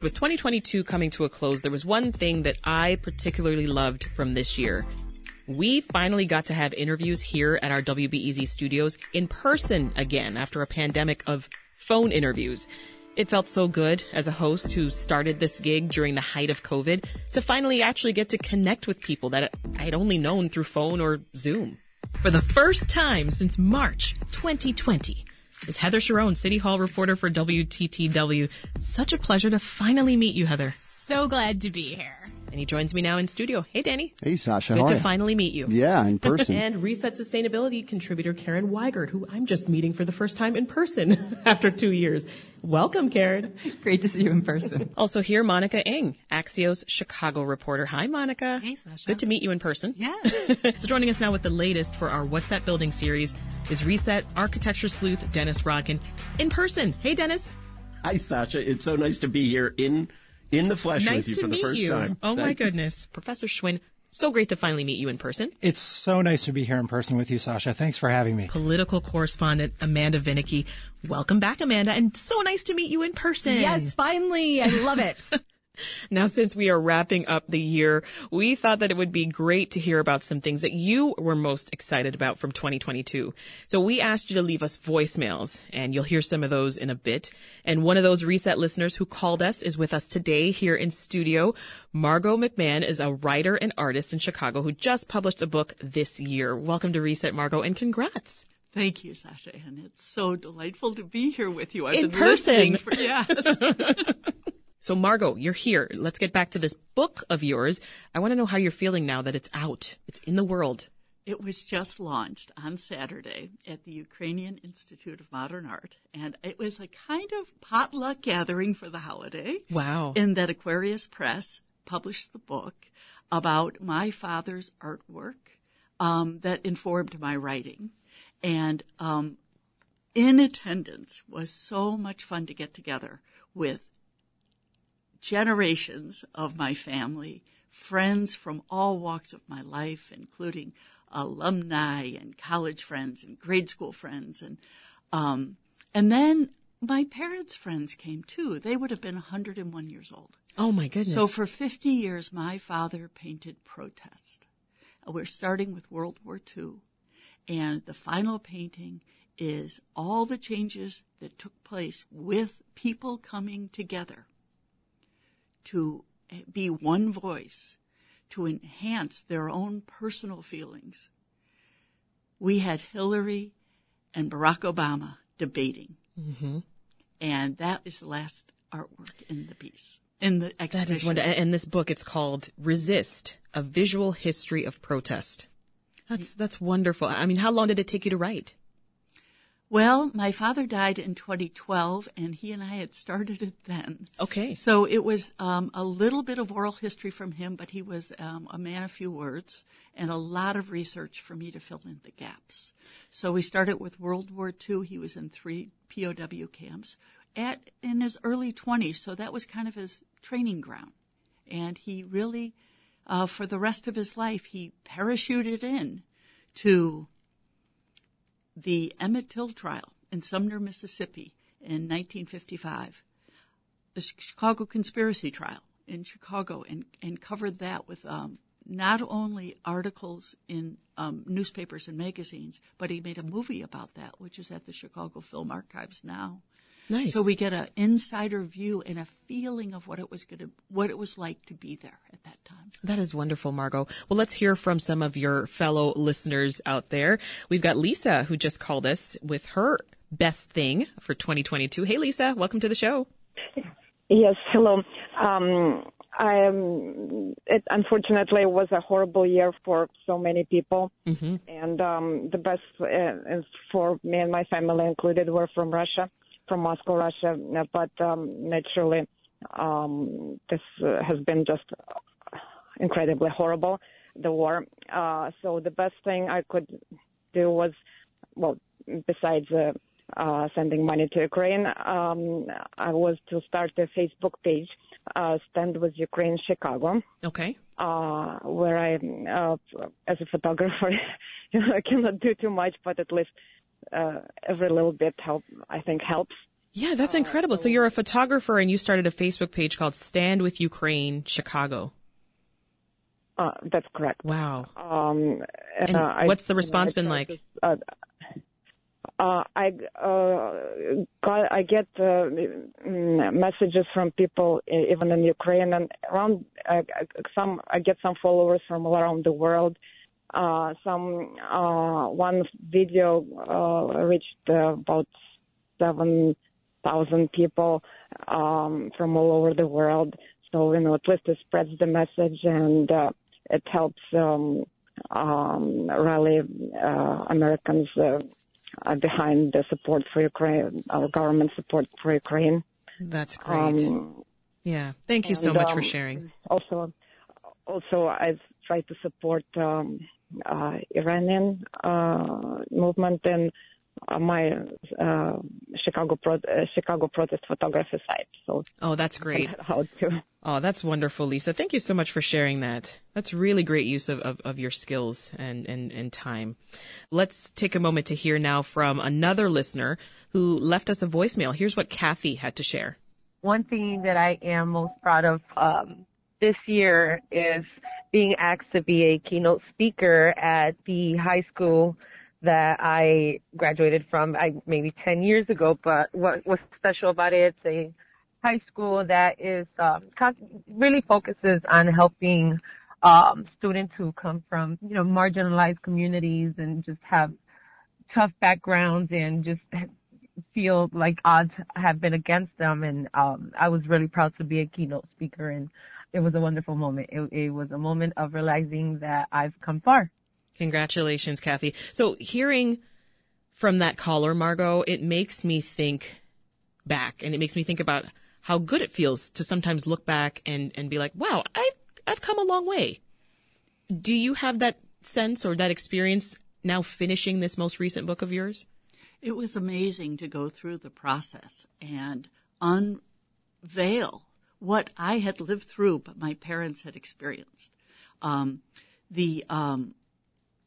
With 2022 coming to a close, there was one thing that I particularly loved from this year. We finally got to have interviews here at our WBEZ studios in person again after a pandemic of phone interviews. It felt so good as a host who started this gig during the height of COVID to finally actually get to connect with people that I'd only known through phone or Zoom. For the first time since March 2020, is Heather Cherone, City Hall reporter for WTTW. Such a pleasure to finally meet you, Heather. So glad to be here. And he joins me now in studio. Hey, Danny. Hey, Sasha. Good How to are you? finally meet you. Yeah, in person. And Reset Sustainability contributor Karen Weigert, who I'm just meeting for the first time in person after two years. Welcome, Karen. Great to see you in person. Also here, Monica Eng, Axios Chicago reporter. Hi, Monica. Hey, Sasha. Good to meet you in person. Yes. so joining us now with the latest for our What's That Building series is Reset architecture sleuth Dennis Rodkin in person. Hey, Dennis. Hi, Sasha. It's so nice to be here in in the flesh nice with you to for meet the first you. time. Oh my Thank you. goodness, Professor Schwinn. So great to finally meet you in person. It's so nice to be here in person with you, Sasha. Thanks for having me. Political correspondent Amanda Vinicky. Welcome back, Amanda, and so nice to meet you in person. yes, finally. I love it. Now, since we are wrapping up the year, we thought that it would be great to hear about some things that you were most excited about from 2022. So we asked you to leave us voicemails, and you'll hear some of those in a bit. And one of those Reset listeners who called us is with us today here in studio. Margot McMahon is a writer and artist in Chicago who just published a book this year. Welcome to Reset, Margot, and congrats. Thank you, Sasha, and it's so delightful to be here with you. I've In been person. listening For, yes. So Margot, you're here. Let's get back to this book of yours. I want to know how you're feeling now that it's out. It's in the world. it was just launched on Saturday at the Ukrainian Institute of Modern Art, and it was a kind of potluck gathering for the holiday. Wow. In that Aquarius Press published the book about my father's artwork um, that informed my writing, and um, in attendance was so much fun to get together with generations of my family, friends from all walks of my life, including alumni and college friends and grade school friends, and um, and then my parents' friends came too. They would have been 101 years old. Oh my goodness. So for 50 years, my father painted protest. We're starting with World War II, and the final painting is all the changes that took place with people coming together to be one voice, to enhance their own personal feelings. We had Hillary and Barack Obama debating. Mm-hmm. And that is the last artwork in the piece, in the exhibition. that is wonderful. And this book, it's called Resist, A Visual History of Protest. That's, that's wonderful. I mean, how long did it take you to write? Well, my father died in 2012, and he and I had started it then. Okay. So it was um, a little bit of oral history from him, but he was um, a man of few words, and a lot of research for me to fill in the gaps. So we started with World War II. He was in three POW camps at in his early 20s, so that was kind of his training ground. And he really, uh, for the rest of his life, he parachuted in to the Emmett Till trial in Sumner, Mississippi in 1955, the Chicago conspiracy trial in Chicago, and, and covered that with um, not only articles in um, newspapers and magazines, but he made a movie about that, which is at the Chicago Film Archives now. Nice. So we get an insider view and a feeling of what it was going to, what it was like to be there at that time. That is wonderful, Margot. Well, let's hear from some of your fellow listeners out there. We've got Lisa who just called us with her best thing for 2022. Hey, Lisa, welcome to the show. Yes, hello. Um, I um, it unfortunately was a horrible year for so many people, Mm-hmm. and um, the best uh, for me and my family included were from Russia, from Moscow, Russia. But um, naturally, um, this uh, has been just incredibly horrible. The war. Uh, so the best thing I could do was, well, besides uh, uh, sending money to Ukraine, um, I was to start a Facebook page, uh, Stand with Ukraine Chicago, Okay. uh, where I, uh, as a photographer, you know, I cannot do too much, but at least uh, every little bit help, I think helps. Yeah, that's incredible. So you're a photographer and you started a Facebook page called Stand with Ukraine Chicago. Uh, that's correct. Wow. Um, And uh, what's the response I been try like? to- uh, uh, I uh, got I get uh, mm, messages from people even in Ukraine and around uh, some I get some followers from all around the world. Uh, some uh, one video uh, reached uh, about seven thousand people um, from all over the world. So you know, at least it spreads the message and uh, it helps um, um, rally uh, Americans uh, uh, behind the support for Ukraine, our government support for Ukraine. That's great. Um, yeah. Thank you so and, much for um, sharing. also, also I've tried to support um, Iranian uh, movement in uh, my uh, Chicago pro- uh, Chicago protest photography site. So Oh, that's great. how to Oh, that's wonderful, Lisa. Thank you so much for sharing that. That's really great use of, of, of your skills and, and, and time. Let's take a moment to hear now from another listener who left us a voicemail. Here's what Kathy had to share. one thing that I am most proud of um, this year is being asked to be a keynote speaker at the high school that I graduated from I, maybe 10 years ago. But what was special about it, it's a high school that is um, really focuses on helping um, students who come from you know marginalized communities and just have tough backgrounds and just feel like odds have been against them and um I was really proud to be a keynote speaker and it was a wonderful moment. It, it was a moment of realizing that I've come far. Congratulations, Kathy. So hearing from that caller, Margot, it makes me think back and it makes me think about how good it feels to sometimes look back and, and be like, wow, I've, I've come a long way. Do you have that sense or that experience now finishing this most recent book of yours? It was amazing to go through the process and unveil what I had lived through, but my parents had experienced. Um, the um,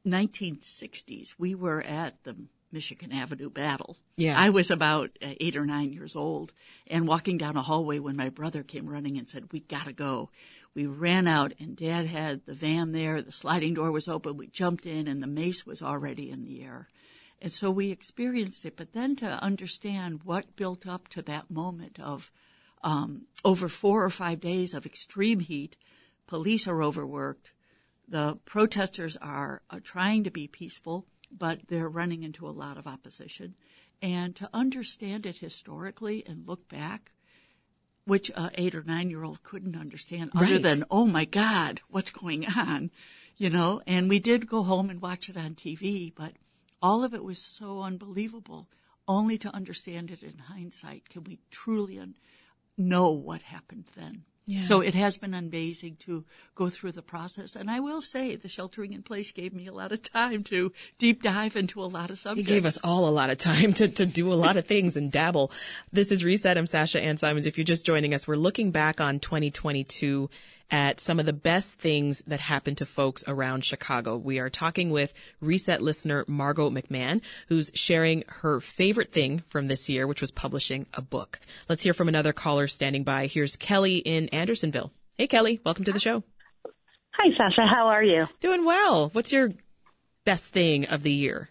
1960s, we were at the Michigan Avenue battle. Yeah. I was about uh, eight or nine years old and walking down a hallway when my brother came running and said, we gotta go. We ran out and dad had the van there. The sliding door was open. We jumped in and the mace was already in the air. And so we experienced it, but then to understand what built up to that moment of Um, over four or five days of extreme heat, police are overworked, the protesters are, are trying to be peaceful, but they're running into a lot of opposition. And to understand it historically and look back, which a eight or nine year old couldn't understand other than, oh my God, what's going on? You know, and we did go home and watch it on TV, but all of it was so unbelievable. Only to understand it in hindsight can we truly un- know what happened then. So it has been amazing to go through the process. And I will say the sheltering in place gave me a lot of time to deep dive into a lot of subjects. It gave us all a lot of time to, to do a lot of things and dabble. This is Reset. I'm Sasha Ann Simons. If you're just joining us, we're looking back on 2022 at some of the best things that happened to folks around Chicago. We are talking with Reset listener Margot McMahon, who's sharing her favorite thing from this year, which was publishing a book. Let's hear from another caller standing by. Here's Kelly in Andersonville. Hey, Kelly. Welcome to the show. Hi, Sasha. How are you? Doing well. What's your best thing of the year?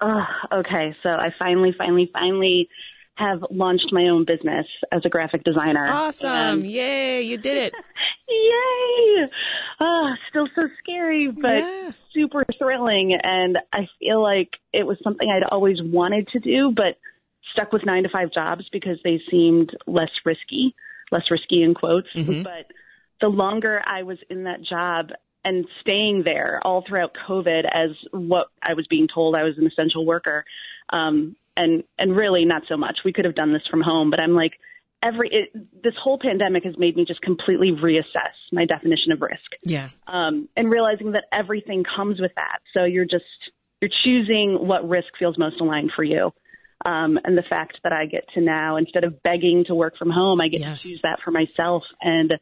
Oh, okay. So I finally, finally, finally have launched my own business as a graphic designer. Awesome. And Yay. You did it. yay! Oh, still so scary, but Yeah. super thrilling. And I feel like it was something I'd always wanted to do, but stuck with nine to five jobs because they seemed less risky, less risky in quotes. But the longer I was in that job and staying there all throughout COVID as what I was being told I was an essential worker, um, and and really not so much. We could have done this from home, but I'm like every it, this whole pandemic has made me just completely reassess my definition of risk Yeah. um, and realizing that everything comes with that. So you're just you're choosing what risk feels most aligned for you. Um, and the fact that I get to now, instead of begging to work from home, I get Yes. to choose that for myself and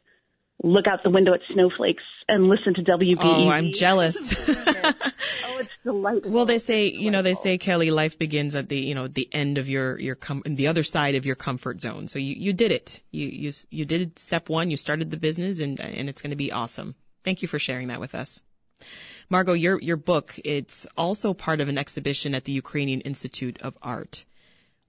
look out the window at snowflakes and listen to WBEZ. Oh, I'm jealous. oh, it's delightful. well, they say, you know, they say, Kelly, life begins at the, you know, the end of your, your, com- the other side of your comfort zone. So you, you did it. You, you, you did step one. You started the business and, and it's going to be awesome. Thank you for sharing that with us. Margot, your, your book, it's also part of an exhibition at the Ukrainian Institute of Art.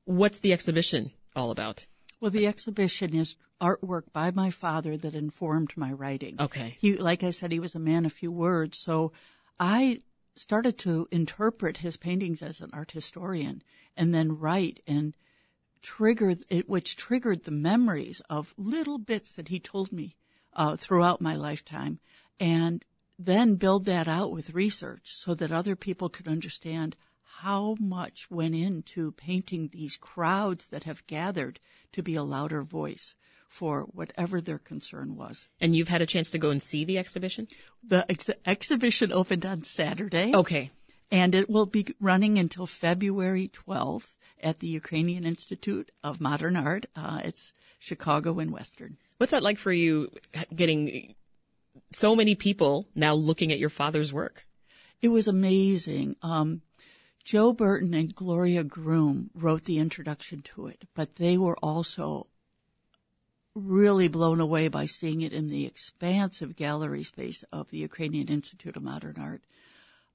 What's the exhibition all about? Well, the exhibition is artwork by my father that informed my writing. Okay. He, like I said, he was a man of few words. So I started to interpret his paintings as an art historian and then write and trigger it, which triggered the memories of little bits that he told me uh, throughout my lifetime and then build that out with research so that other people could understand how much went into painting these crowds that have gathered to be a louder voice for whatever their concern was. And you've had a chance to go and see the exhibition? The ex- exhibition opened on Saturday. Okay. And it will be running until February 12th at the Ukrainian Institute of Modern Art. Uh, it's Chicago and Western. What's that like for you getting so many people now looking at your father's work? It was amazing. Um, Joe Burton and Gloria Groom wrote the introduction to it, but they were also really blown away by seeing it in the expansive gallery space of the Ukrainian Institute of Modern Art.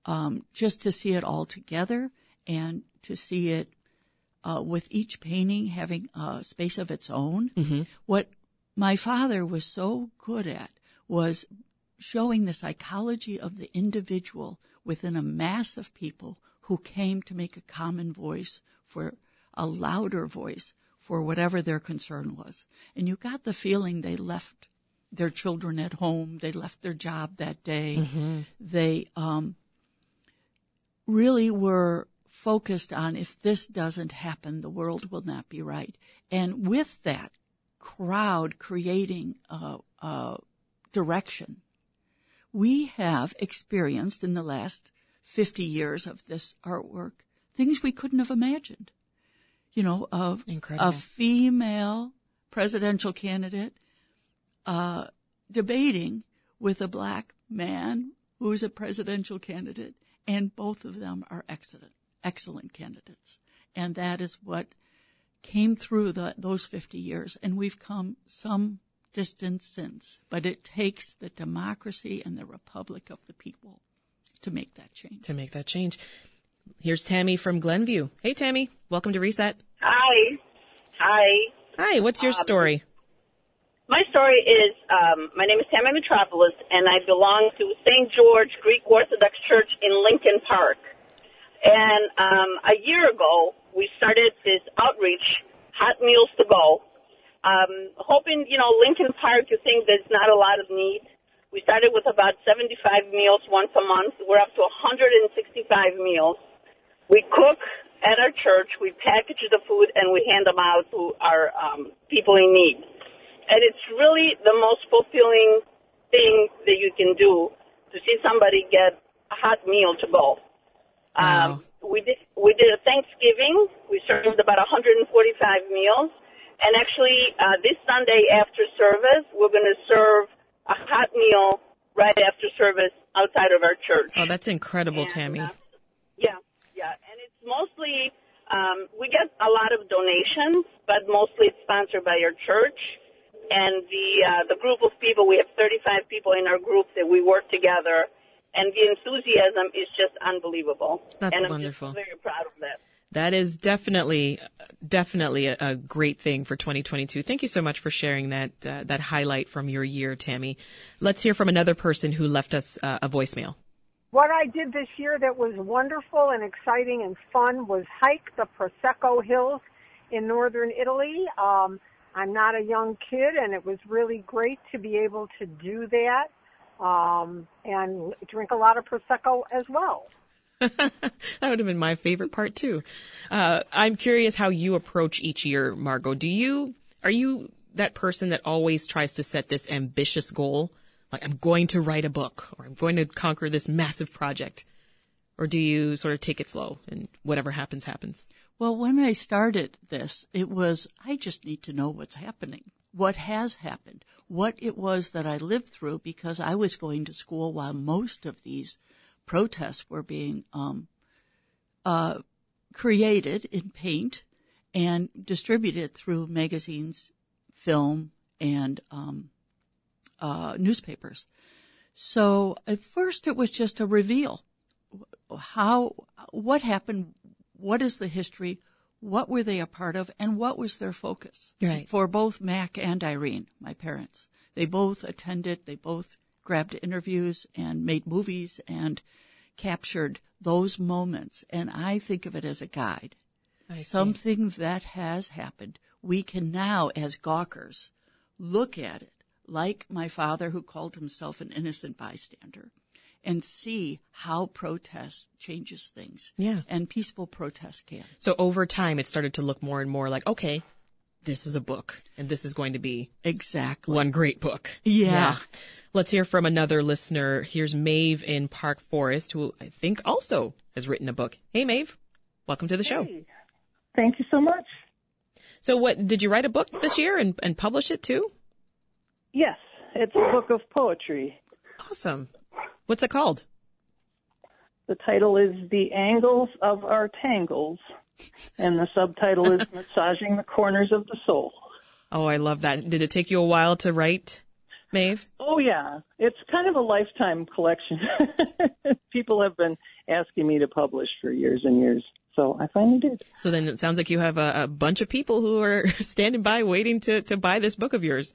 Um, just to see it all together and to see it uh, with each painting having a space of its own. Mm-hmm. What my father was so good at was showing the psychology of the individual within a mass of people who came to make a common voice for a louder voice for whatever their concern was. And you got the feeling they left their children at home, they left their job that day, Mm-hmm. they um, really were focused on if this doesn't happen, the world will not be right. And with that crowd creating a, a direction, we have experienced in the last 50 years of this artwork things we couldn't have imagined. You know, of Incredible. a female presidential candidate uh, debating with a black man who is a presidential candidate, and both of them are excellent, excellent candidates. And that is what came through the, those 50 years. And we've come some distance since, but it takes the democracy and the republic of the people to make that change. To make that change. Here's Tammy from Glenview. Hey, Tammy. Welcome to Reset. Hi. Hi. Hi, what's your story? My story is um, my name is Tammy Metropolis, and I belong to St. George Greek Orthodox Church in Lincoln Park. And um, a year ago, we started this outreach, Hot Meals to Go, um, hoping, you know, Lincoln Park, you think there's not a lot of need. We started with about 75 meals once a month. We're up to 165 meals. We cook at our church, we package the food, and we hand them out to our um, people in need. And it's really the most fulfilling thing that you can do to see somebody get a hot meal to go. Um, we did we did a Thanksgiving. We served about 145 meals, and actually uh, this Sunday after service, we're going to serve a hot meal right after service outside of our church. Oh, that's incredible, And, Tammy. uh, yeah, yeah, and it's mostly um, we get a lot of donations, but mostly it's sponsored by our church and the uh, the group of people. We have 35 people in our group that we work together, and the enthusiasm is just unbelievable. That's and I'm wonderful. Very proud of that. That is definitely, definitely a, a great thing for 2022. Thank you so much for sharing that uh, that highlight from your year, Tammy. Let's hear from another person who left us uh, a voicemail. What I did this year that was wonderful and exciting and fun was hike the Prosecco Hills in northern Italy. Um, I'm not a young kid, and it was really great to be able to do that um, and drink a lot of Prosecco as well. That would have been my favorite part too. Uh, I'm curious how you approach each year, Margot. Do you are you that person that always tries to set this ambitious goal, like I'm going to write a book or I'm going to conquer this massive project, or do you sort of take it slow and whatever happens happens? Well, when I started this, it was, I just need to know what's happening. what has happened, what it was that I lived through because I was going to school while most of these protests were being um, uh, created in paint and distributed through magazines, film, and um, uh, newspapers. So at first it was just a reveal. How, what happened? What is the history? What were they a part of? And what was their focus? Right. For both Mac and Irene, my parents. They both attended, they both grabbed interviews and made movies and captured those moments. And I think of it as a guide. Something that has happened. We can now, as gawkers, look at it like my father who called himself an innocent bystander and see how protest changes things. Yeah. And peaceful protest can. So over time, it started to look more and more like, okay, this is a book and this is going to be exactly one great book. Yeah. Let's hear from another listener. Here's Maeve in Park Forest, who I think also has written a book. Hey, Maeve. Welcome to the show. Thank you so much. So what, did you write a book this year and, and publish it too? Yes, it's a book of poetry. Awesome. What's it called? The title is The Angles of Our Tangles, and the subtitle is Massaging the Corners of the Soul. Oh, I love that. Did it take you a while to write, Maeve? Oh, yeah. It's kind of a lifetime collection. People have been asking me to publish for years and years. So I finally did. So then it sounds like you have a, a bunch of people who are standing by waiting to, to buy this book of yours.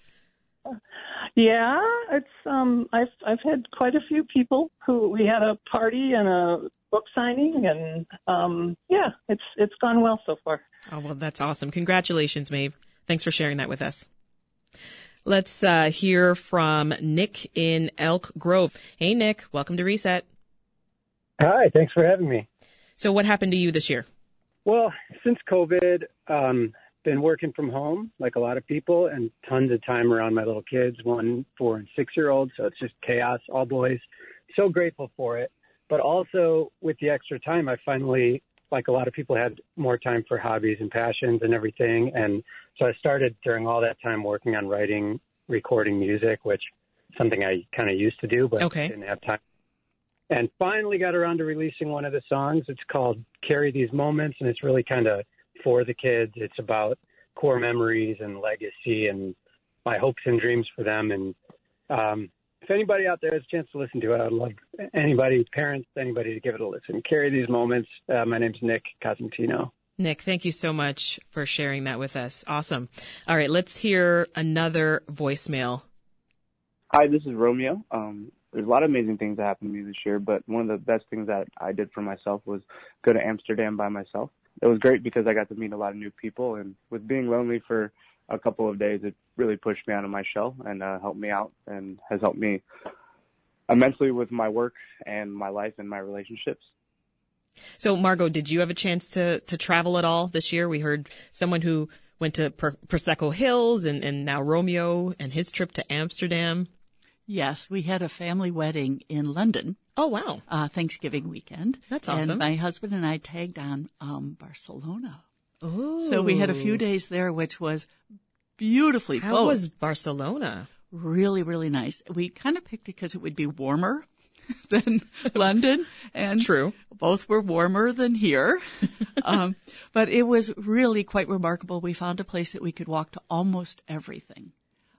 Yeah, it's um I've I've had quite a few people who we had a party and a book signing and um yeah, it's it's gone well so far. Oh well that's awesome. Congratulations, Maeve. Thanks for sharing that with us. Let's uh, hear from Nick in Elk Grove. Hey Nick, welcome to Reset. Hi, thanks for having me. So what happened to you this year? Well, since COVID, um, been working from home like a lot of people and tons of time around my little kids, one, four, and six year olds. So it's just chaos, all boys. So grateful for it. But also with the extra time, I finally, like a lot of people, had more time for hobbies and passions and everything. And so I started during all that time working on writing, recording music, which is something I kind of used to do, but okay. didn't have time. And finally got around to releasing one of the songs. It's called Carry These Moments, and it's really kind of for the kids. It's about core memories and legacy and my hopes and dreams for them. And um, if anybody out there has a chance to listen to it, I'd love anybody, parents, anybody to give it a listen. Carry these moments. Uh, my name's Nick Cosentino. Nick, thank you so much for sharing that with us. Awesome. All right, let's hear another voicemail. Hi, this is Romeo. Um, there's a lot of amazing things that happened to me this year, but one of the best things that I did for myself was go to Amsterdam by myself it was great because I got to meet a lot of new people. And with being lonely for a couple of days, it really pushed me out of my shell and uh, helped me out and has helped me immensely with my work and my life and my relationships. So, Margot, did you have a chance to to travel at all this year? We heard someone who went to Prosecco Hills and, and now Romeo and his trip to Amsterdam. Yes, we had a family wedding in London. Oh wow! Uh, Thanksgiving weekend. That's awesome. And my husband and I tagged on um, Barcelona. Oh, so we had a few days there, which was beautifully. How was Barcelona? Really, really nice. We kind of picked it because it would be warmer than London, and true, both were warmer than here. um, but it was really quite remarkable. We found a place that we could walk to almost everything.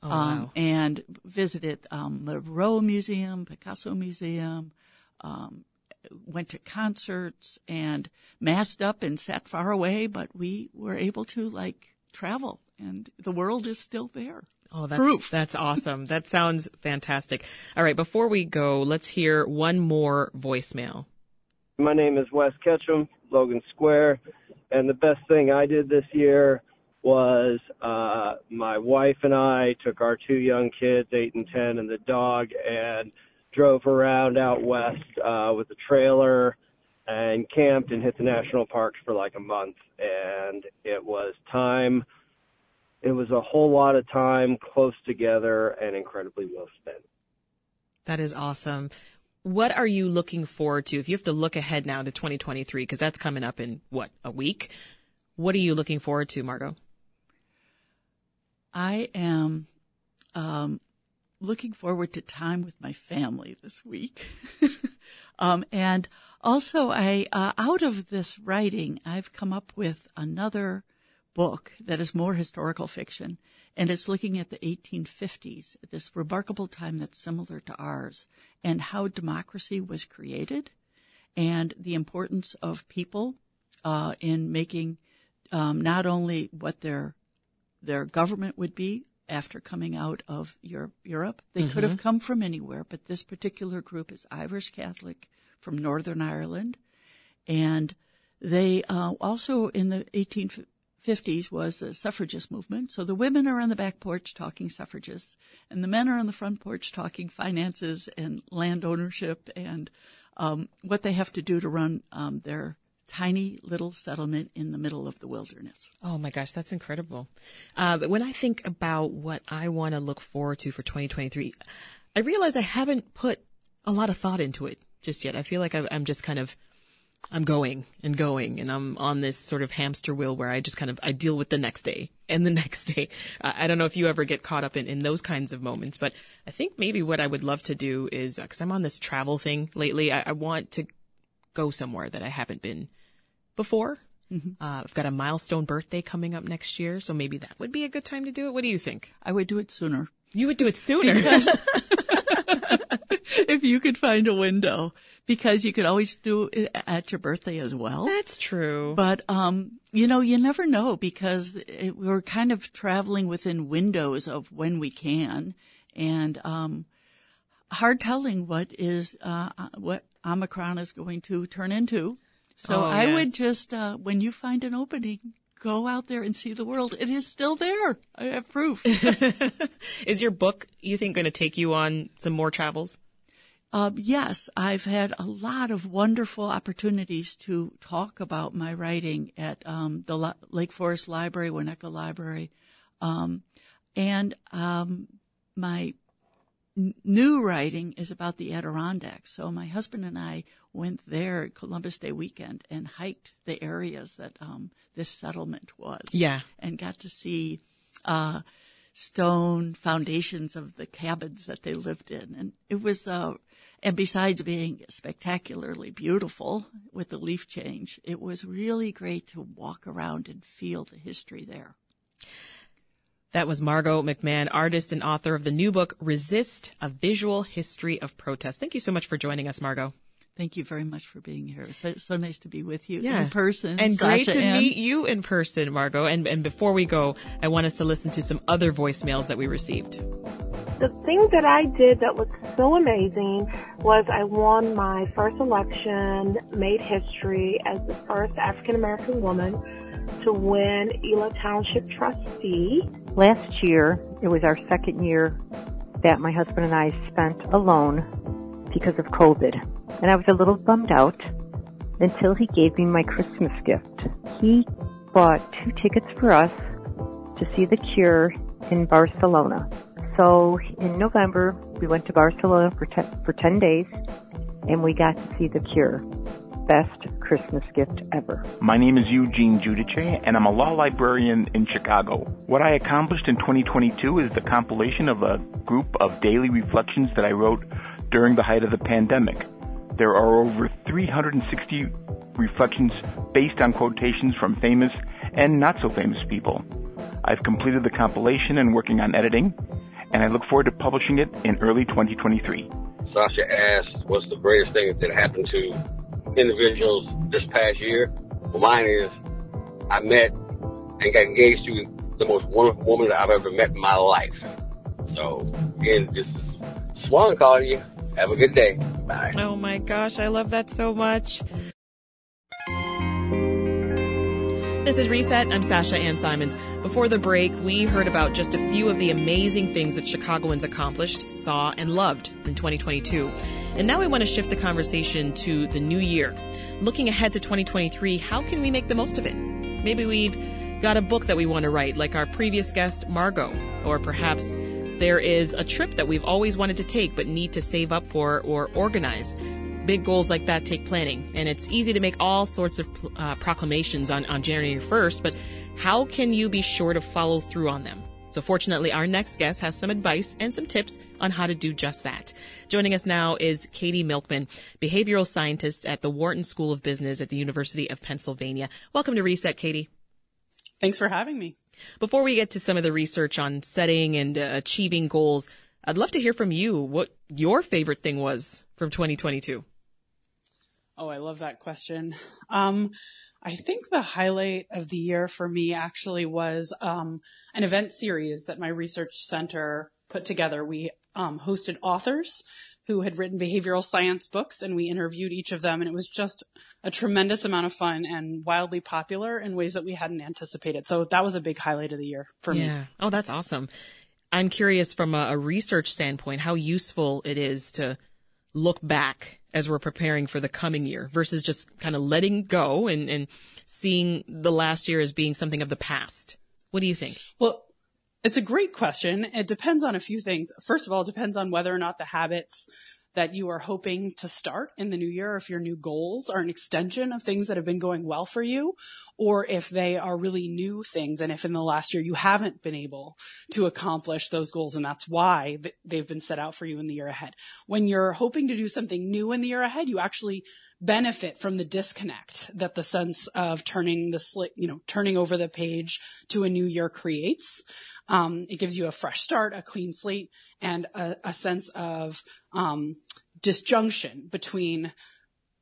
Oh, um, wow. and visited um, Miró Museum, Picasso Museum, um, went to concerts and masked up and sat far away, but we were able to like travel and the world is still there. Oh, that's, Proof. that's awesome. That sounds fantastic. All right. Before we go, let's hear one more voicemail. My name is Wes Ketchum, Logan Square, and the best thing I did this year was uh, my wife and I took our two young kids, eight and ten, and the dog, and drove around out west uh, with a trailer and camped and hit the national parks for like a month. And it was time. It was a whole lot of time close together and incredibly well spent. That is awesome. What are you looking forward to? If you have to look ahead now to 2023, because that's coming up in what, a week? What are you looking forward to, Margot? I am um, looking forward to time with my family this week. um, and also, I uh, out of this writing, I've come up with another book that is more historical fiction, and it's looking at the 1850s, this remarkable time that's similar to ours, and how democracy was created, and the importance of people uh, in making um, not only what their their government would be after coming out of Europe. Europe. They mm-hmm. could have come from anywhere, but this particular group is Irish Catholic from Northern Ireland, and they uh, also in the 1850s was the suffragist movement. So the women are on the back porch talking suffragists, and the men are on the front porch talking finances and land ownership and um, what they have to do to run um, their tiny little settlement in the middle of the wilderness. Oh my gosh, that's incredible. Uh, but when I think about what I want to look forward to for 2023, I realize I haven't put a lot of thought into it just yet. I feel like I'm just kind of, I'm going and going and I'm on this sort of hamster wheel where I just kind of, I deal with the next day and the next day. Uh, I don't know if you ever get caught up in, in those kinds of moments, but I think maybe what I would love to do is, uh, cause I'm on this travel thing lately. I, I want to go somewhere that I haven't been before. Mm-hmm. Uh, I've got a milestone birthday coming up next year, so maybe that would be a good time to do it. What do you think? I would do it sooner. You would do it sooner. if you could find a window, because you could always do it at your birthday as well. That's true. But, um, you know, you never know because it, we're kind of traveling within windows of when we can and, um, hard telling what is, uh, what Omicron is going to turn into. So oh, I would just, uh, when you find an opening, go out there and see the world. It is still there. I have proof. is your book, you think, going to take you on some more travels? Um, yes, I've had a lot of wonderful opportunities to talk about my writing at um, the La- Lake Forest Library, Winnetka Library, um, and um, my new writing is about the Adirondacks. So my husband and I went there Columbus Day weekend and hiked the areas that um, this settlement was. Yeah, and got to see uh, stone foundations of the cabins that they lived in, and it was. Uh, and besides being spectacularly beautiful with the leaf change, it was really great to walk around and feel the history there. That was Margot McMahon, artist and author of the new book, Resist, A Visual History of Protest. Thank you so much for joining us, Margot. Thank you very much for being here. It's so, so nice to be with you yeah. in person. And Sasha great to Ann. meet you in person, Margot. And, and before we go, I want us to listen to some other voicemails that we received. The thing that I did that was so amazing was I won my first election, made history as the first African American woman to win Ela Township trustee. Last year, it was our second year that my husband and I spent alone because of COVID. And I was a little bummed out until he gave me my Christmas gift. He bought two tickets for us to see The Cure in Barcelona. So in November, we went to Barcelona for ten, for 10 days and we got to see The Cure best Christmas gift ever. My name is Eugene Judice, and I'm a law librarian in Chicago. What I accomplished in 2022 is the compilation of a group of daily reflections that I wrote during the height of the pandemic. There are over 360 reflections based on quotations from famous and not so famous people. I've completed the compilation and working on editing, and I look forward to publishing it in early 2023. Sasha asked, what's the greatest thing that happened to individuals this past year. Well, mine is I met and got engaged to the most wonderful woman that I've ever met in my life. So, again, this is Swan calling you. Have a good day. Bye. Oh my gosh, I love that so much. This is Reset. I'm Sasha Ann Simons. Before the break, we heard about just a few of the amazing things that Chicagoans accomplished, saw, and loved in 2022. And now we want to shift the conversation to the new year. Looking ahead to 2023, how can we make the most of it? Maybe we've got a book that we want to write, like our previous guest, Margot, or perhaps there is a trip that we've always wanted to take but need to save up for or organize. Big goals like that take planning, and it's easy to make all sorts of uh, proclamations on, on January 1st, but how can you be sure to follow through on them? So fortunately, our next guest has some advice and some tips on how to do just that. Joining us now is Katie Milkman, behavioral scientist at the Wharton School of Business at the University of Pennsylvania. Welcome to Reset, Katie. Thanks for having me. Before we get to some of the research on setting and uh, achieving goals, I'd love to hear from you what your favorite thing was from 2022. Oh, I love that question. Um, I think the highlight of the year for me actually was um, an event series that my research center put together. We um, hosted authors who had written behavioral science books and we interviewed each of them and it was just a tremendous amount of fun and wildly popular in ways that we hadn't anticipated. So that was a big highlight of the year for yeah. me. Yeah. Oh, that's awesome. I'm curious from a, a research standpoint how useful it is to look back as we're preparing for the coming year versus just kind of letting go and, and seeing the last year as being something of the past? What do you think? Well, it's a great question. It depends on a few things. First of all, it depends on whether or not the habits that you are hoping to start in the new year, if your new goals are an extension of things that have been going well for you, or if they are really new things. And if in the last year you haven't been able to accomplish those goals and that's why they've been set out for you in the year ahead. When you're hoping to do something new in the year ahead, you actually benefit from the disconnect that the sense of turning the slit, you know, turning over the page to a new year creates. Um, it gives you a fresh start, a clean slate, and a, a sense of um, disjunction between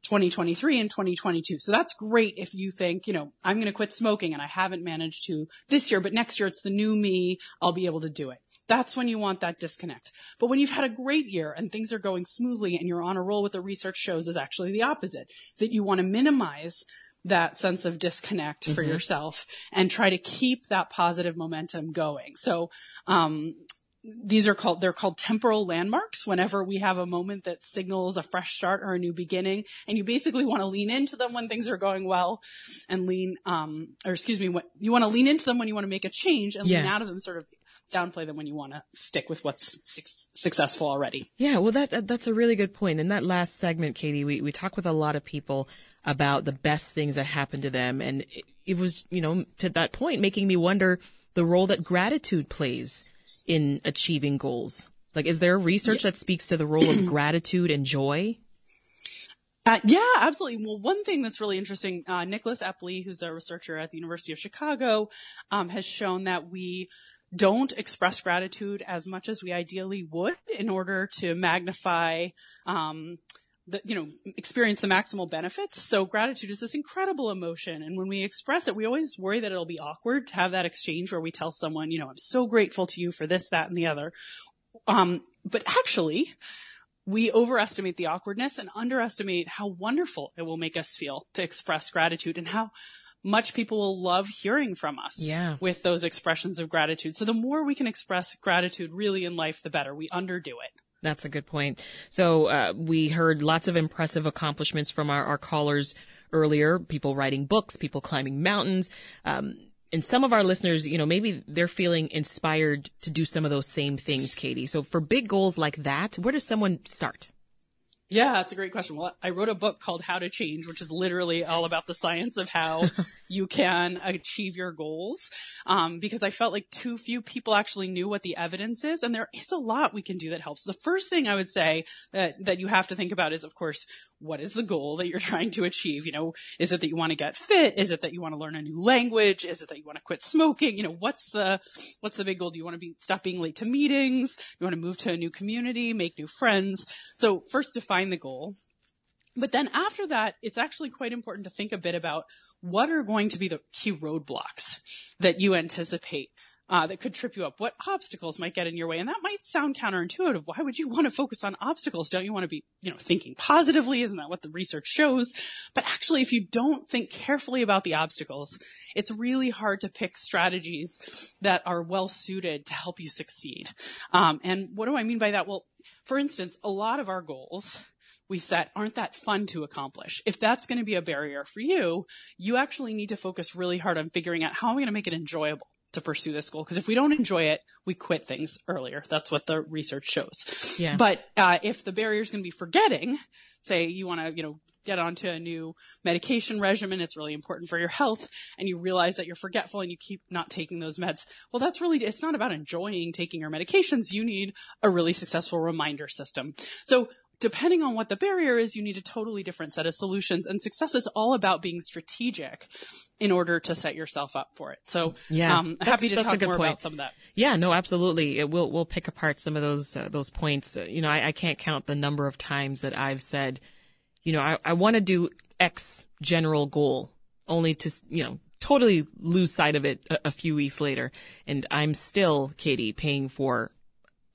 2023 and 2022. So that's great if you think, you know, I'm going to quit smoking and I haven't managed to this year, but next year it's the new me. I'll be able to do it. That's when you want that disconnect. But when you've had a great year and things are going smoothly and you're on a roll, what the research shows is actually the opposite, that you want to minimize that sense of disconnect for mm-hmm. yourself and try to keep that positive momentum going. So, um, these are called, they're called temporal landmarks whenever we have a moment that signals a fresh start or a new beginning. And you basically want to lean into them when things are going well and lean, um, or excuse me, what you want to lean into them when you want to make a change and yeah. lean out of them sort of downplay them when you want to stick with what's su- successful already. Yeah. Well, that, that, that's a really good point. In that last segment, Katie, we, we talk with a lot of people about the best things that happened to them. And it, it was, you know, to that point, making me wonder the role that gratitude plays in achieving goals. Like, is there research that speaks to the role of gratitude and joy? Uh, yeah, absolutely. Well, one thing that's really interesting, uh, Nicholas Epley, who's a researcher at the University of Chicago, um, has shown that we don't express gratitude as much as we ideally would in order to magnify um, the, you know, experience the maximal benefits. So gratitude is this incredible emotion. And when we express it, we always worry that it'll be awkward to have that exchange where we tell someone, you know, I'm so grateful to you for this, that, and the other. Um, but actually, we overestimate the awkwardness and underestimate how wonderful it will make us feel to express gratitude and how much people will love hearing from us yeah. with those expressions of gratitude. So the more we can express gratitude really in life, the better. We underdo it. That's a good point. So uh, we heard lots of impressive accomplishments from our, our callers earlier. People writing books, people climbing mountains. Um, and some of our listeners, you know, maybe they're feeling inspired to do some of those same things, Katie. So for big goals like that, where does someone start? Yeah, that's a great question. Well, I wrote a book called How to Change, which is literally all about the science of how you can achieve your goals. Um, because I felt like too few people actually knew what the evidence is. And there is a lot we can do that helps. The first thing I would say that, that you have to think about is, of course, what is the goal that you're trying to achieve? You know, is it that you want to get fit? Is it that you want to learn a new language? Is it that you want to quit smoking? You know, what's the, what's the big goal? Do you want to be, stop being late to meetings? You want to move to a new community, make new friends? So first define the goal. But then after that, it's actually quite important to think a bit about what are going to be the key roadblocks that you anticipate uh, that could trip you up, what obstacles might get in your way. And that might sound counterintuitive. Why would you want to focus on obstacles? Don't you want to be, you know, thinking positively? Isn't that what the research shows? But actually, if you don't think carefully about the obstacles, it's really hard to pick strategies that are well suited to help you succeed. Um, and what do I mean by that? Well, for instance, a lot of our goals we set aren't that fun to accomplish. If that's going to be a barrier for you, you actually need to focus really hard on figuring out how am I going to make it enjoyable to pursue this goal. Because if we don't enjoy it, we quit things earlier. That's what the research shows. Yeah. But uh, if the barrier is going to be forgetting, say you want to, you know, get onto a new medication regimen. It's really important for your health and you realize that you're forgetful and you keep not taking those meds. Well, that's really, it's not about enjoying taking your medications. You need a really successful reminder system. So depending on what the barrier is, you need a totally different set of solutions. And success is all about being strategic in order to set yourself up for it. So, yeah, um, happy to talk more point. about some of that. Yeah, no, absolutely. It, we'll we'll pick apart some of those uh, those points. Uh, you know, I, I can't count the number of times that I've said, you know, I, I want to do X general goal, only to you know totally lose sight of it a, a few weeks later, and I'm still Katie paying for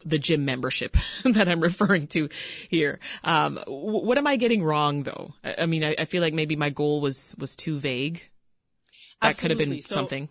the gym membership that I'm referring to here. Um, w- what am I getting wrong though? I, I mean, I, I feel like maybe my goal was was too vague. That could have been So- something.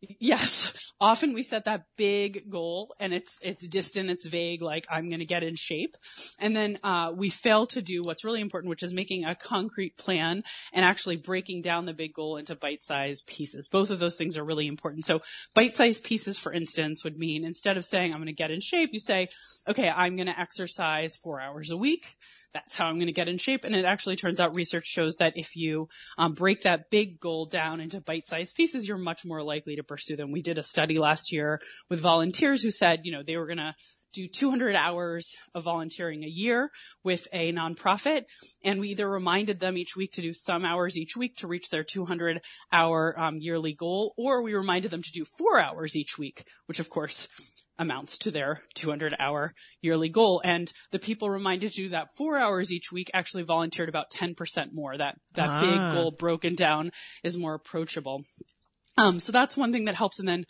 Yes. Often we set that big goal and it's, it's distant, it's vague, like I'm going to get in shape. And then, uh, we fail to do what's really important, which is making a concrete plan and actually breaking down the big goal into bite-sized pieces. Both of those things are really important. So bite-sized pieces, for instance, would mean instead of saying I'm going to get in shape, you say, okay, I'm going to exercise four hours a week that's how I'm going to get in shape. And it actually turns out research shows that if you um, break that big goal down into bite-sized pieces, you're much more likely to pursue them. We did a study last year with volunteers who said, you know, they were going to do 200 hours of volunteering a year with a nonprofit. And we either reminded them each week to do some hours each week to reach their 200 hour um, yearly goal, or we reminded them to do four hours each week, which of course amounts to their 200 hour yearly goal. And the people reminded do that four hours each week actually volunteered about 10% more. That, that Ah. big goal broken down is more approachable. Um, so that's one thing that helps. And then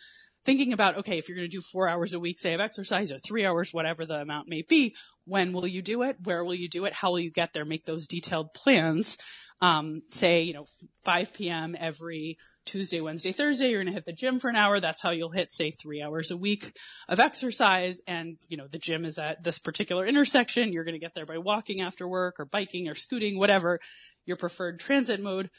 thinking about, okay, if you're going to do four hours a week, say of exercise or three hours, whatever the amount may be, when will you do it? Where will you do it? How will you get there? Make those detailed plans. Um, say, you know, 5 p.m. every Tuesday, Wednesday, Thursday, you're going to hit the gym for an hour. That's how you'll hit, say, three hours a week of exercise. And, you know, the gym is at this particular intersection. You're going to get there by walking after work or biking or scooting, whatever your preferred transit mode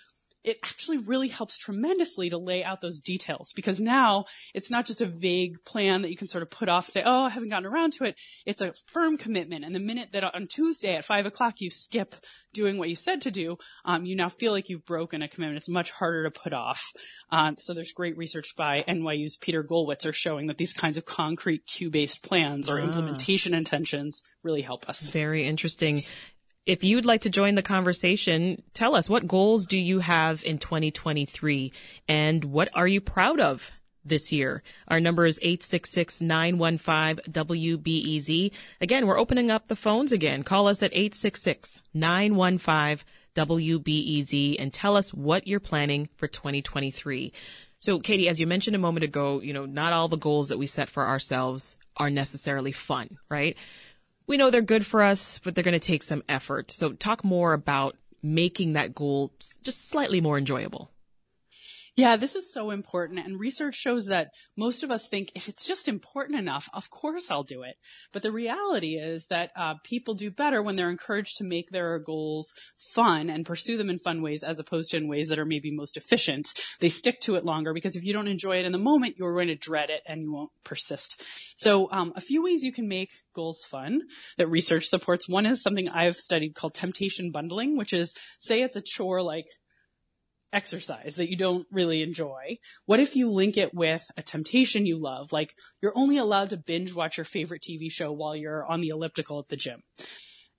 it actually really helps tremendously to lay out those details because now it's not just a vague plan that you can sort of put off, say, oh, I haven't gotten around to it. It's a firm commitment. And the minute that on Tuesday at five o'clock you skip doing what you said to do, um, you now feel like you've broken a commitment. It's much harder to put off. Um, so there's great research by NYU's Peter Gollwitzer showing that these kinds of concrete cue-based plans or Ah. implementation intentions really help us. Very interesting. If you'd like to join the conversation, tell us what goals do you have in 2023 and what are you proud of this year? Our number is 866-915-WBEZ. E Again, we're opening up the phones again. Call us at 866-915-WBEZ E and tell us what you're planning for 2023. So, Katie, as you mentioned a moment ago, you know, not all the goals that we set for ourselves are necessarily fun, right? We know they're good for us, but they're going to take some effort. So talk more about making that goal just slightly more enjoyable. Yeah, this is so important. And research shows that most of us think if it's just important enough, of course I'll do it. But the reality is that uh, people do better when they're encouraged to make their goals fun and pursue them in fun ways as opposed to in ways that are maybe most efficient. They stick to it longer because if you don't enjoy it in the moment, you're going to dread it and you won't persist. So um, a few ways you can make goals fun that research supports. One is something I've studied called temptation bundling, which is say it's a chore like exercise that you don't really enjoy? What if you link it with a temptation you love? Like you're only allowed to binge watch your favorite TV show while you're on the elliptical at the gym.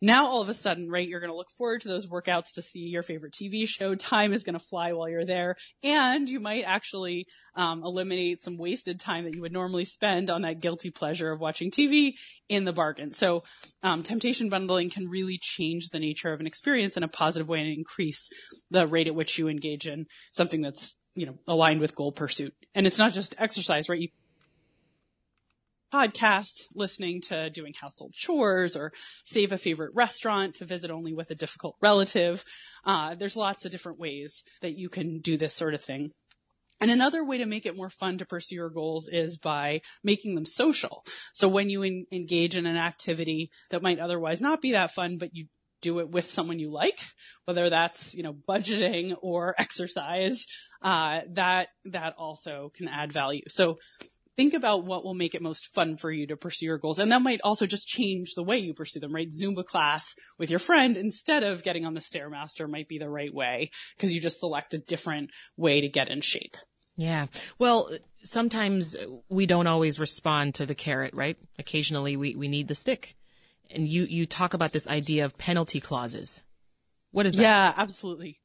Now all of a sudden, right, you're going to look forward to those workouts to see your favorite TV show. Time is going to fly while you're there. And you might actually, um, eliminate some wasted time that you would normally spend on that guilty pleasure of watching TV in the bargain. So, um, temptation bundling can really change the nature of an experience in a positive way and increase the rate at which you engage in something that's, you know, aligned with goal pursuit. And it's not just exercise, right? You podcast, listening to doing household chores, or save a favorite restaurant to visit only with a difficult relative. Uh, there's lots of different ways that you can do this sort of thing. And another way to make it more fun to pursue your goals is by making them social. So when you en- engage in an activity that might otherwise not be that fun, but you do it with someone you like, whether that's, you know, budgeting or exercise, uh, that, that also can add value. So think about what will make it most fun for you to pursue your goals. And that might also just change the way you pursue them, right? Zumba class with your friend instead of getting on the Stairmaster might be the right way because you just select a different way to get in shape. Yeah. Well, sometimes we don't always respond to the carrot, right? Occasionally we, we need the stick. And you, you talk about this idea of penalty clauses. What is that? Yeah, absolutely.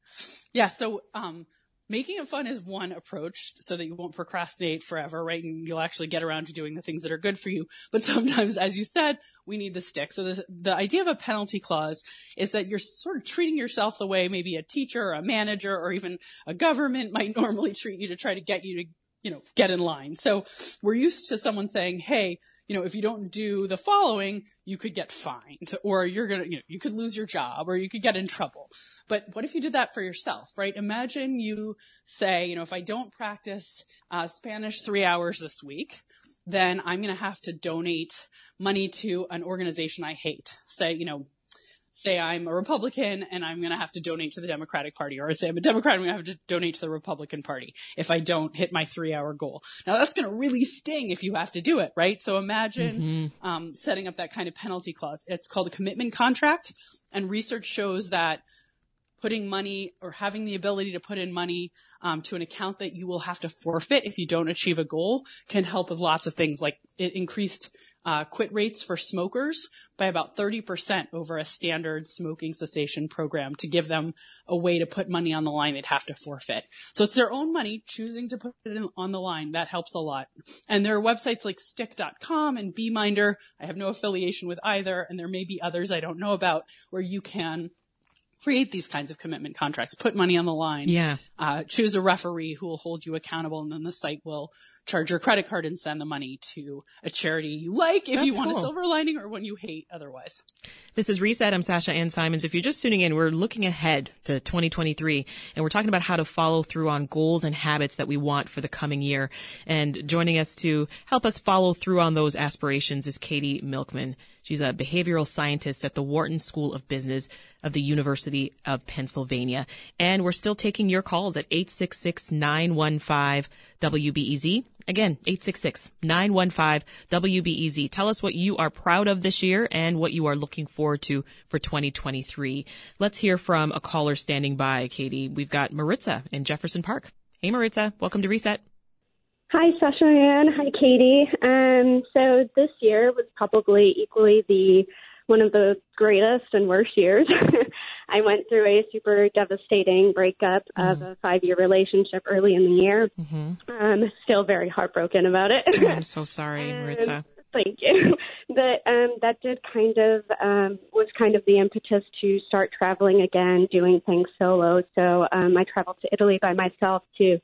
Yeah. So, um, making it fun is one approach so that you won't procrastinate forever, right? And you'll actually get around to doing the things that are good for you. But sometimes, as you said, we need the stick. So the, the idea of a penalty clause is that you're sort of treating yourself the way maybe a teacher or a manager or even a government might normally treat you to try to get you to you know, get in line. So we're used to someone saying, Hey, you know, if you don't do the following, you could get fined or you're going to, you know, you could lose your job or you could get in trouble. But what if you did that for yourself, right? Imagine you say, you know, if I don't practice uh, Spanish three hours this week, then I'm going to have to donate money to an organization I hate. Say, you know, say I'm a Republican and I'm going to have to donate to the Democratic Party, or say I'm a Democrat, and I'm going to have to donate to the Republican Party if I don't hit my three hour goal. Now that's going to really sting if you have to do it, right? So imagine mm-hmm. um, setting up that kind of penalty clause. It's called a commitment contract, and research shows that putting money or having the ability to put in money um, to an account that you will have to forfeit if you don't achieve a goal can help with lots of things like it increased uh, quit rates for smokers by about 30% over a standard smoking cessation program to give them a way to put money on the line they'd have to forfeit. So it's their own money choosing to put it in, on the line. That helps a lot. And there are websites like stickK.com and Beeminder. I have no affiliation with either, and there may be others I don't know about where you can create these kinds of commitment contracts, put money on the line. Yeah. Uh, choose a referee who will hold you accountable and then the site will charge your credit card and send the money to a charity you like if That's you want cool. a silver lining or one you hate otherwise. This is Reset. I'm Sasha Ann Simons. If you're just tuning in, we're looking ahead to 2023 and we're talking about how to follow through on goals and habits that we want for the coming year. And joining us to help us follow through on those aspirations is Katie Milkman. She's a behavioral scientist at the Wharton School of Business of the University of Pennsylvania. And we're still taking your calls at 866-915-WBEZ. Again, 866-915-WBEZ. Tell us what you are proud of this year and what you are looking forward to for 2023. Let's hear from a caller standing by, Katie. We've got Maritza in Jefferson Park. Hey, Maritza. Welcome to Reset. Hi, Sasha Ann. Hi, Katie. Um, so this year was probably equally the one of the greatest and worst years. I went through a super devastating breakup mm. of a five year relationship early in the year. Mm-hmm. Um, still very heartbroken about it. Oh, I'm so sorry, Maritza. Um, thank you. But um, that did kind of um, was kind of the impetus to start traveling again, doing things solo. So um, I traveled to Italy by myself to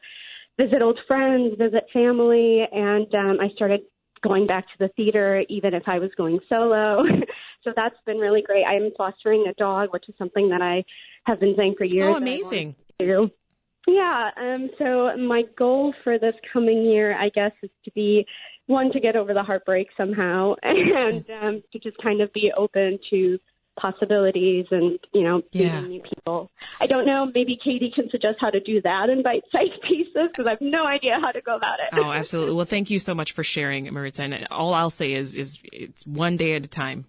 visit old friends, visit family, and um, I started going back to the theater even if I was going solo. so that's been really great. I'm fostering a dog, which is something that I have been saying for years. Oh, amazing. Yeah. Um, so my goal for this coming year, I guess, is to be one to get over the heartbreak somehow, and um, to just kind of be open to possibilities and you know yeah. meeting new people. I don't know. Maybe Katie can suggest how to do that in bite-sized pieces because I have no idea how to go about it. Oh, absolutely. Well, thank you so much for sharing, Maritza. And all I'll say is, is it's one day at a time,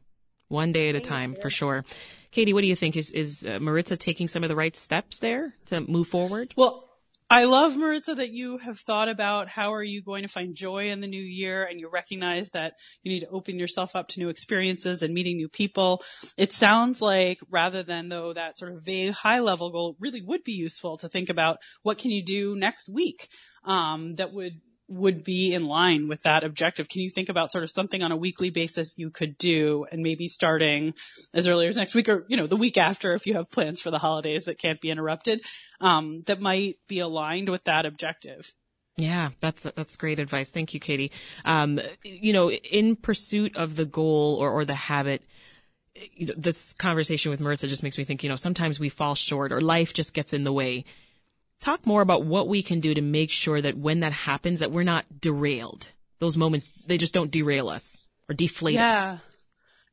one day at a time for sure. Katie, what do you think? Is is uh, Maritza taking some of the right steps there to move forward? Well, I love Maritza that you have thought about how are you going to find joy in the new year and you recognize that you need to open yourself up to new experiences and meeting new people. It sounds like rather than though that sort of vague high level goal really would be useful to think about what can you do next week um, that would would be in line with that objective. Can you think about sort of something on a weekly basis you could do and maybe starting as early as next week or, you know, the week after if you have plans for the holidays that can't be interrupted, um, that might be aligned with that objective? Yeah, that's that's great advice. Thank you, Katie. Um, you know, in pursuit of the goal or, or the habit, you know, this conversation with Maritza just makes me think. You know, sometimes we fall short, or life just gets in the way talk more about what we can do to make sure that when that happens that we're not derailed those moments they just don't derail us or deflate yeah. us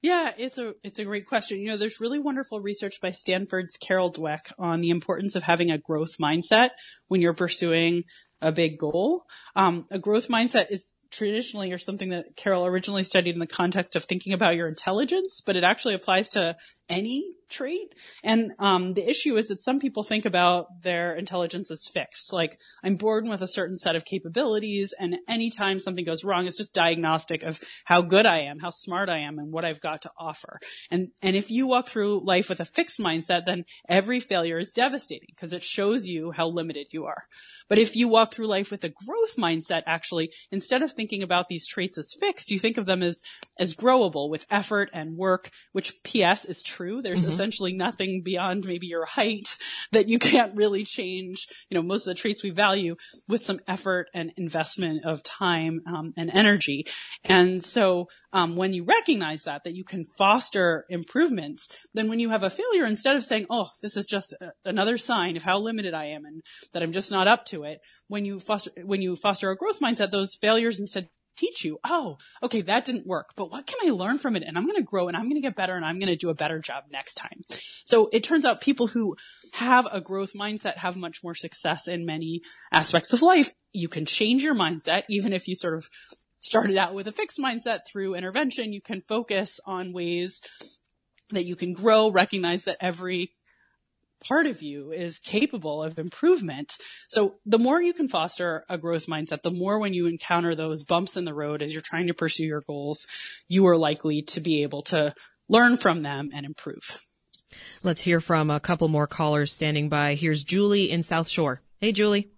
yeah, it's a it's a great question. You know, there's really wonderful research by Stanford's Carol Dweck on the importance of having a growth mindset when you're pursuing a big goal. Um, a growth mindset is traditionally or something that Carol originally studied in the context of thinking about your intelligence, but it actually applies to any trait. And um, the issue is that some people think about their intelligence as fixed. Like I'm born with a certain set of capabilities, and anytime something goes wrong, it's just diagnostic of how good I am, how smart I am, and what I've got to offer. And and if you walk through life with a fixed mindset, then every failure is devastating because it shows you how limited you are. But if you walk through life with a growth mindset, actually, instead of thinking about these traits as fixed, you think of them as, as growable with effort and work, which PS is true. There's mm-hmm. Essentially nothing beyond maybe your height that you can't really change. You know, most of the traits we value with some effort and investment of time um, and energy. And so um, when you recognize that, that you can foster improvements, then when you have a failure, instead of saying, oh, this is just a, another sign of how limited I am and that I'm just not up to it, when you foster, when you foster a growth mindset, those failures instead teach you, oh, okay, that didn't work, but what can I learn from it? And I'm going to grow and I'm going to get better and I'm going to do a better job next time. So it turns out people who have a growth mindset have much more success in many aspects of life. You can change your mindset, even if you sort of started out with a fixed mindset through intervention. You can focus on ways that you can grow, recognize that every part of you is capable of improvement. So the more you can foster a growth mindset, the more when you encounter those bumps in the road as you're trying to pursue your goals, you are likely to be able to learn from them and improve. Let's hear from a couple more callers standing by. Here's Julie in South Shore. Hey, Julie.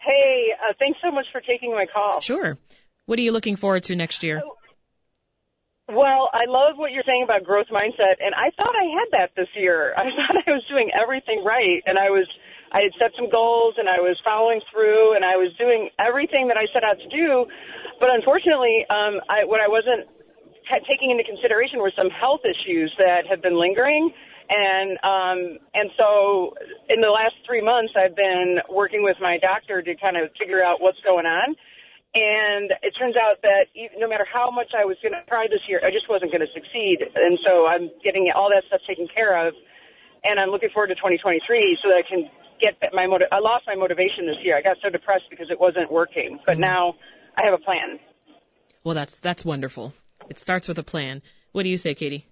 Hey, uh, thanks so much for taking my call. Sure. What are you looking forward to next year? Oh, well, I love what you're saying about growth mindset, and I thought I had that this year. I thought I was doing everything right, and I was I had set some goals, and I was following through, and I was doing everything that I set out to do. But unfortunately, um, I, what I wasn't t- taking into consideration were some health issues that have been lingering, and um, and so in the last three months, I've been working with my doctor to kind of figure out what's going on and it turns out that even, no matter how much I was going to try this year, I just wasn't going to succeed. And so I'm getting all that stuff taken care of, and I'm looking forward to 2023 so that I can get my motiv- I lost my motivation this year. I got so depressed because it wasn't working, but mm-hmm. now I have a plan. Well, that's that's wonderful. It starts with a plan. What do you say, Katie?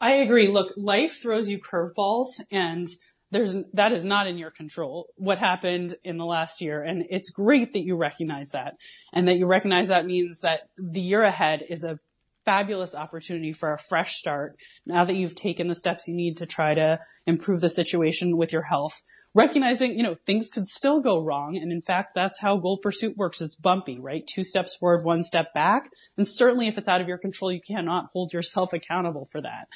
I agree. Look, life throws you curveballs, and there's that is not in your control what happened in the last year. And it's great that you recognize that. And that you recognize that means that the year ahead is a fabulous opportunity for a fresh start. Now that you've taken the steps you need to try to improve the situation with your health recognizing you know things could still go wrong. And in fact that's how goal pursuit works. It's bumpy right? Two steps forward one step back. And certainly if it's out of your control you cannot hold yourself accountable for that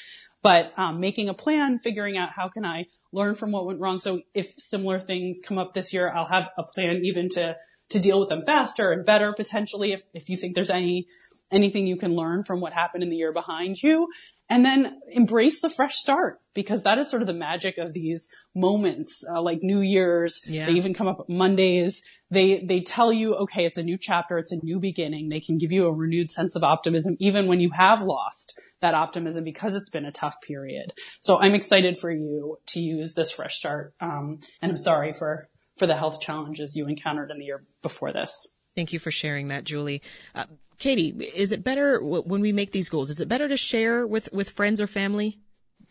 but um, making a plan, figuring out how can I learn from what went wrong. So if similar things come up this year, I'll have a plan even to to deal with them faster and better potentially if, if you think there's any anything you can learn from what happened in the year behind you and then embrace the fresh start because that is sort of the magic of these moments uh, like new year's yeah. they even come up mondays they they tell you okay it's a new chapter it's a new beginning. They can give you a renewed sense of optimism even when you have lost that optimism because it's been a tough period. So i'm excited for you to use this fresh start um, and i'm sorry for for the health challenges you encountered in the year before this. Thank you for sharing that julie. Uh, katie is it better when we make these goals is it better to share with with friends or family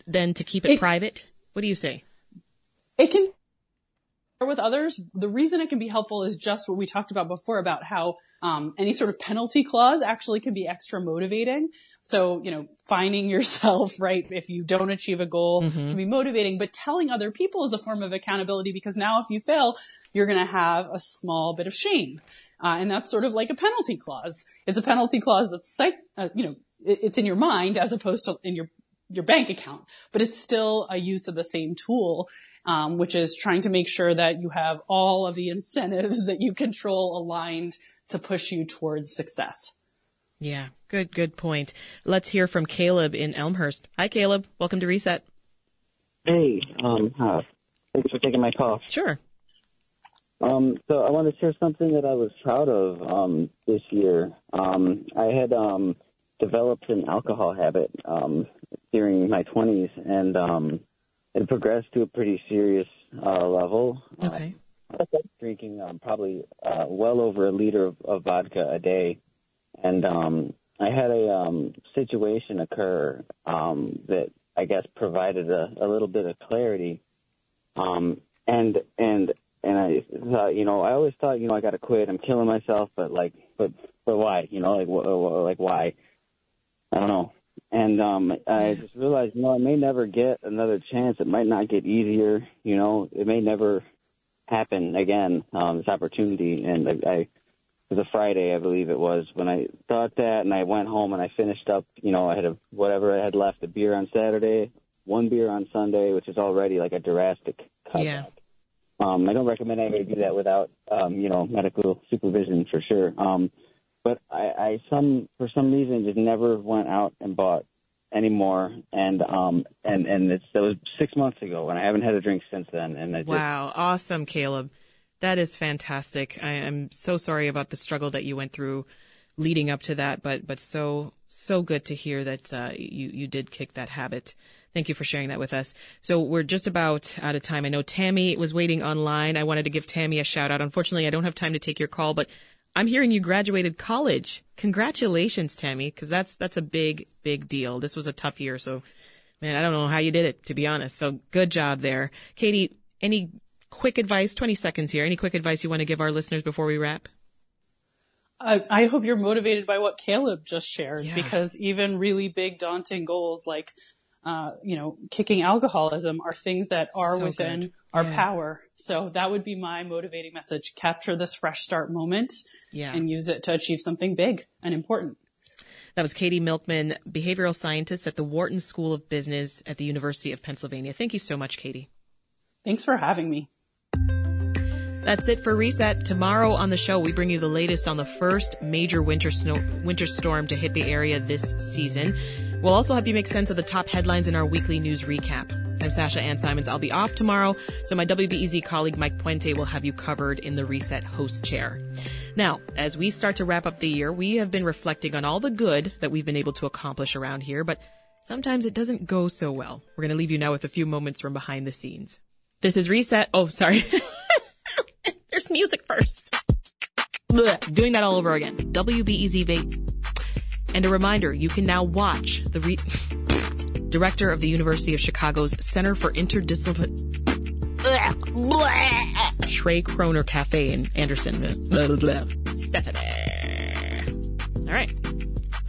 than to keep it, it private? What do you say? It can with others, the reason it can be helpful is just what we talked about before about how um, any sort of penalty clause actually can be extra motivating. So, you know, finding yourself, right, if you don't achieve a goal mm-hmm. can be motivating, but telling other people is a form of accountability because now if you fail, you're going to have a small bit of shame. Uh, and that's sort of like a penalty clause. It's a penalty clause that's, psych, uh, you know, it's in your mind as opposed to in your your bank account, but it's still a use of the same tool, um, which is trying to make sure that you have all of the incentives that you control aligned to push you towards success. Yeah, good, good point. Let's hear from Caleb in Elmhurst. Hi, Caleb. Welcome to Reset. Hey, um, uh, thanks for taking my call. Sure. Um, so I want to share something that I was proud of um, this year. Um, I had um, developed an alcohol habit um, during my 20s, and um, it progressed to a pretty serious uh, level. Okay. Uh, drinking um, probably uh, well over a liter of, of vodka a day, and um, I had a um, situation occur um, that I guess provided a, a little bit of clarity. Um, and and and I thought, you know, I always thought, you know, I got to quit. I'm killing myself, but like, but but why? You know, like wh- like why? I don't know. And um I just realized, you know, I may never get another chance. It might not get easier. You know, it may never happen again. Um, this opportunity, and I, I it was a Friday, I believe it was, when I thought that, and I went home and I finished up. You know, I had a whatever I had left, a beer on Saturday, one beer on Sunday, which is already like a drastic cut. Yeah. Um, I don't recommend anybody do that without, um, you know, medical supervision for sure. Um, but I, I some for some reason just never went out and bought anymore, and um, and and it's that was six months ago, and I haven't had a drink since then. And I Wow, awesome, Caleb. That is fantastic. I am so sorry about the struggle that you went through leading up to that, but but so so good to hear that uh, you you did kick that habit. Thank you for sharing that with us. So we're just about out of time. I know Tammy was waiting online. I wanted to give Tammy a shout out. Unfortunately, I don't have time to take your call, but I'm hearing you graduated college. Congratulations, Tammy, because that's that's a big big deal. This was a tough year, so man, I don't know how you did it to be honest. So good job there, Katie. Any quick advice? Twenty seconds here. Any quick advice you want to give our listeners before we wrap? I, I hope you're motivated by what Caleb just shared Yeah. because even really big daunting goals like, uh, you know, kicking alcoholism are things that are So within good. our Yeah. power. So that would be my motivating message. Capture this fresh start moment Yeah. and use it to achieve something big and important. That was Katie Milkman, behavioral scientist at the Wharton School of Business at the University of Pennsylvania. Thank you so much, Katie. Thanks for having me. That's it for Reset. Tomorrow on the show, we bring you the latest on the first major winter snow, winter storm to hit the area this season. We'll also help you make sense of the top headlines in our weekly news recap. I'm Sasha Ann Simons. I'll be off tomorrow, so my WBEZ colleague Mike Puente will have you covered in the Reset host chair. Now, as we start to wrap up the year, we have been reflecting on all the good that we've been able to accomplish around here, but sometimes it doesn't go so well. We're going to leave you now with a few moments from behind the scenes. This is Reset. Oh, sorry. There's music first. Blech. Doing that all over again. WBEZ Vape. And a reminder, you can now watch the re- director of the University of Chicago's Center for Interdisciplinary Trey Kroner Cafe in Anderson. Stephanie. All right.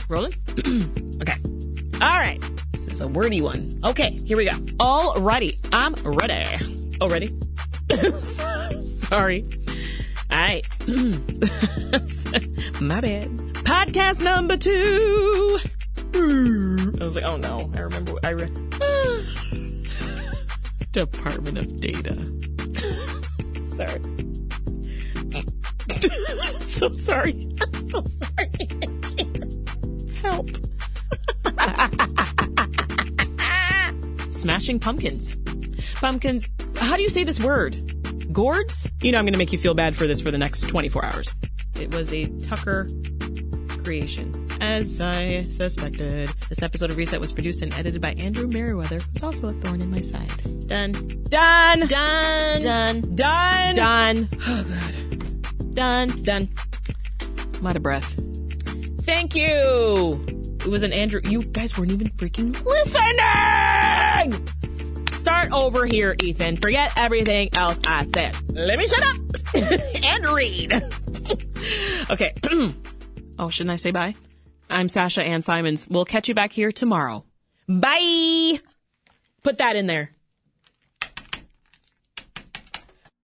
Rolling? okay. All right. This is a wordy one. Okay, here we go. All righty. I'm ready. Oh, ready? Sorry. All right. My bad. Podcast number two. Hmm. I was like, oh no. I remember. I read. Department of Data. sorry. so sorry. I'm so sorry. Help. Smashing pumpkins. Pumpkins. How do you say this word? Gourds? You know, I'm going to make you feel bad for this for the next 24 hours. It was a Tucker creation. As I suspected. This episode of Reset was produced and edited by Andrew Merriweather, who's also a thorn in my side. Done. Done. Done. Done. Done. Done. Oh, God. Done. Done. I'm out of breath. Thank you. It was an Andrew. You guys weren't even freaking listening. Start over here, Ethan. Forget everything else I said. Let me shut up and read. okay. oh, shouldn't I say bye? I'm Sasha Ann Simons. We'll catch you back here tomorrow. Bye. Put that in there.